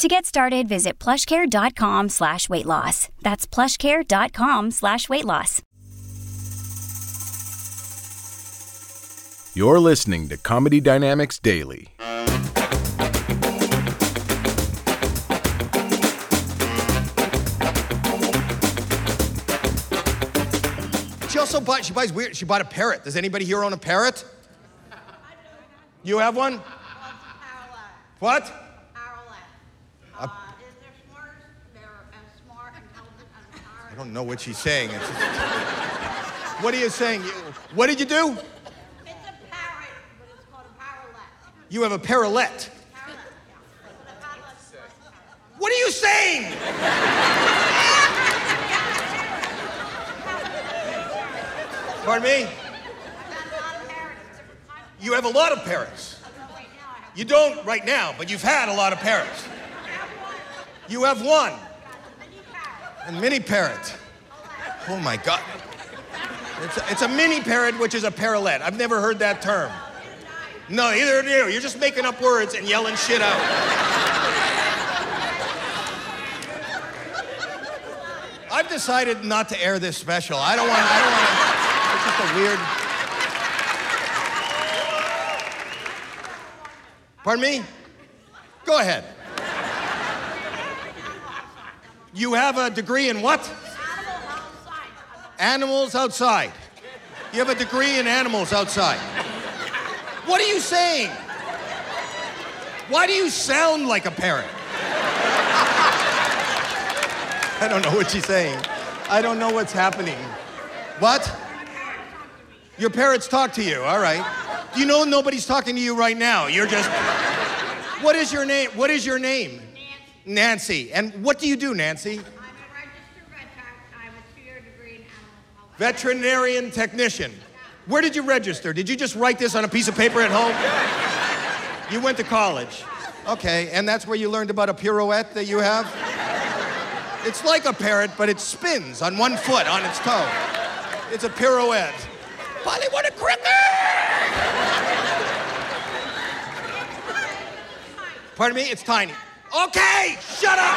To get started, visit plushcare.com slash weight loss. That's plushcare.com slash weight loss. You're listening to Comedy Dynamics Daily. She also bought, she buys weird, she bought a parrot. Does anybody here own a parrot? You have one? What? Uh, is there smart? They're as smart, intelligent as I don't know what she's saying. Just- what are you saying? What did you do? It's a parrot, but it's called a parrotlet. You have a parrotlet. What are you saying? Pardon me? You have a lot of parrots. You don't right now, but you've had a lot of parrots. You have one. A mini parrot. Oh my God. It's a, it's a mini parrot, which is a parrotlet. I've never heard that term. No, either do you. You're just making up words and yelling shit out. I've decided not to air this special. I don't want. I don't want to. It's just a weird. Pardon me? Go ahead. You have a degree in what? Animals outside. You have a degree in animals outside. What are you saying? Why do you sound like a parrot? I don't know what she's saying. I don't know what's happening. What? Your parrots talk to you, all right. You know nobody's talking to you right now. You're just. What is your name? What is your name? Nancy. And what do you do, Nancy? I'm a registered vet tech. I have a two-year degree in animal health. Veterinarian technician. Where did you register? Did you just write this on a piece of paper at home? You went to college. Okay, and that's where you learned about a pirouette that you have? It's like a parrot, but it spins on one foot on its toe. It's a pirouette. Bollywood a cricket! Pardon me? It's tiny. Okay, shut up!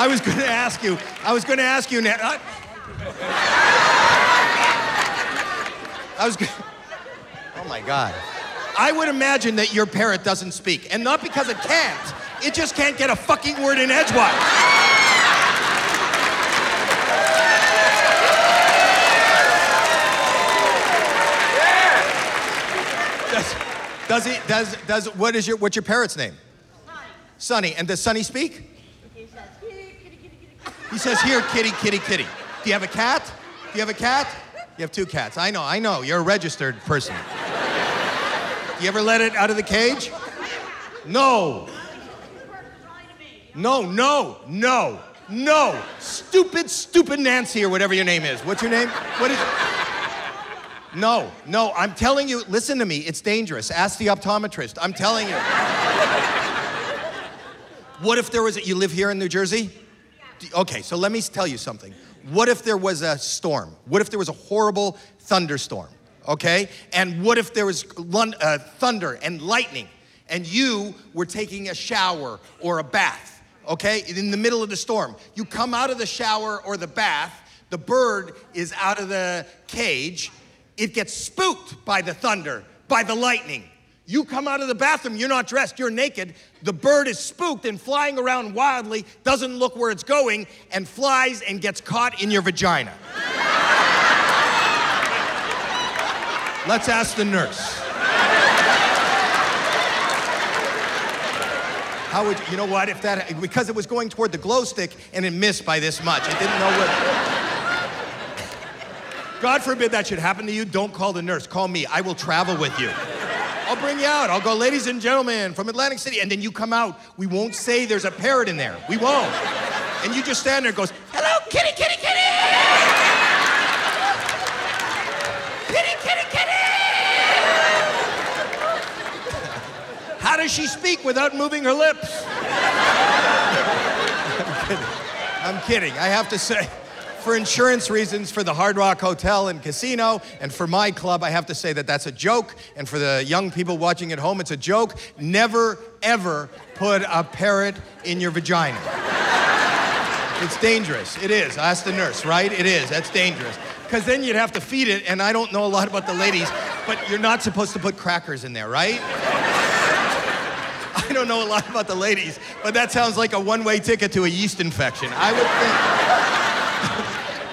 I was going to ask you. I was going to ask you. Nan- I, I was. Gonna, oh my God. I would imagine that your parrot doesn't speak, and not because it can't. It just can't get a fucking word in edgewise. Does, does he? Does does what is your what's your parrot's name? Sonny. And does Sonny speak? He says, kitty, kitty, kitty, kitty. He says, Here, kitty, kitty, kitty. Do you have a cat? Do you have a cat? You have two cats. I know, I know. You're a registered person. Do you ever let it out of the cage? No. No, no, no, no. Stupid, stupid Nancy or whatever your name is. What's your name? What is No, no, I'm telling you, listen to me. It's dangerous. Ask the optometrist. I'm telling you. What if there was, a, you live here in New Jersey? D- Okay, so let me tell you something. What if there was a storm? What if there was a horrible thunderstorm? Okay? And what if there was lun- uh, thunder and lightning and you were taking a shower or a bath? Okay? In the middle of the storm. You come out of the shower or the bath, the bird is out of the cage, it gets spooked by the thunder, by the lightning. You come out of the bathroom, you're not dressed, you're naked. The bird is spooked and flying around wildly, doesn't look where it's going, and flies and gets caught in your vagina. Let's ask the nurse. How would you know what if that because it was going toward the glow stick and it missed by this much. It didn't know what. God forbid that should happen to you. Don't call the nurse. Call me. I will travel with you. I'll bring you out. I'll go, ladies and gentlemen, from Atlantic City. And then you come out. We won't say there's a parrot in there. We won't. And you just stand there and goes, hello, kitty, kitty, kitty! Kitty, kitty, kitty! How does she speak without moving her lips? I'm kidding. I'm kidding. I have to say, for insurance reasons, for the Hard Rock Hotel and Casino, and for my club, I have to say that that's a joke. And for the young people watching at home, it's a joke. Never, ever put a parrot in your vagina. It's dangerous. It is. Ask the nurse, right? It is. That's dangerous. Because then you'd have to feed it, and I don't know a lot about the ladies, but you're not supposed to put crackers in there, right? I don't know a lot about the ladies, but that sounds like a one way ticket to a yeast infection. I would think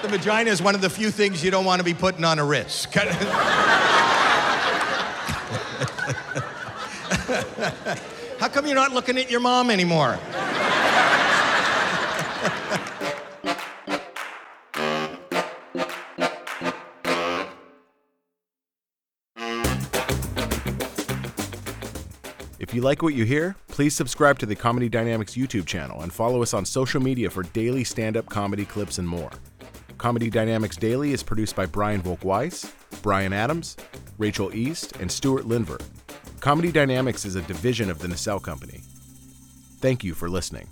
the vagina is one of the few things you don't want to be putting on a risk. How come you're not looking at your mom anymore? If you like what you hear, please subscribe to the Comedy Dynamics YouTube channel and follow us on social media for daily stand up comedy clips and more. Comedy Dynamics Daily is produced by Brian Volk-Weiss, Brian Adams, Rachel East, and Stuart Lindver. Comedy Dynamics is a division of the Nacelle Company. Thank you for listening.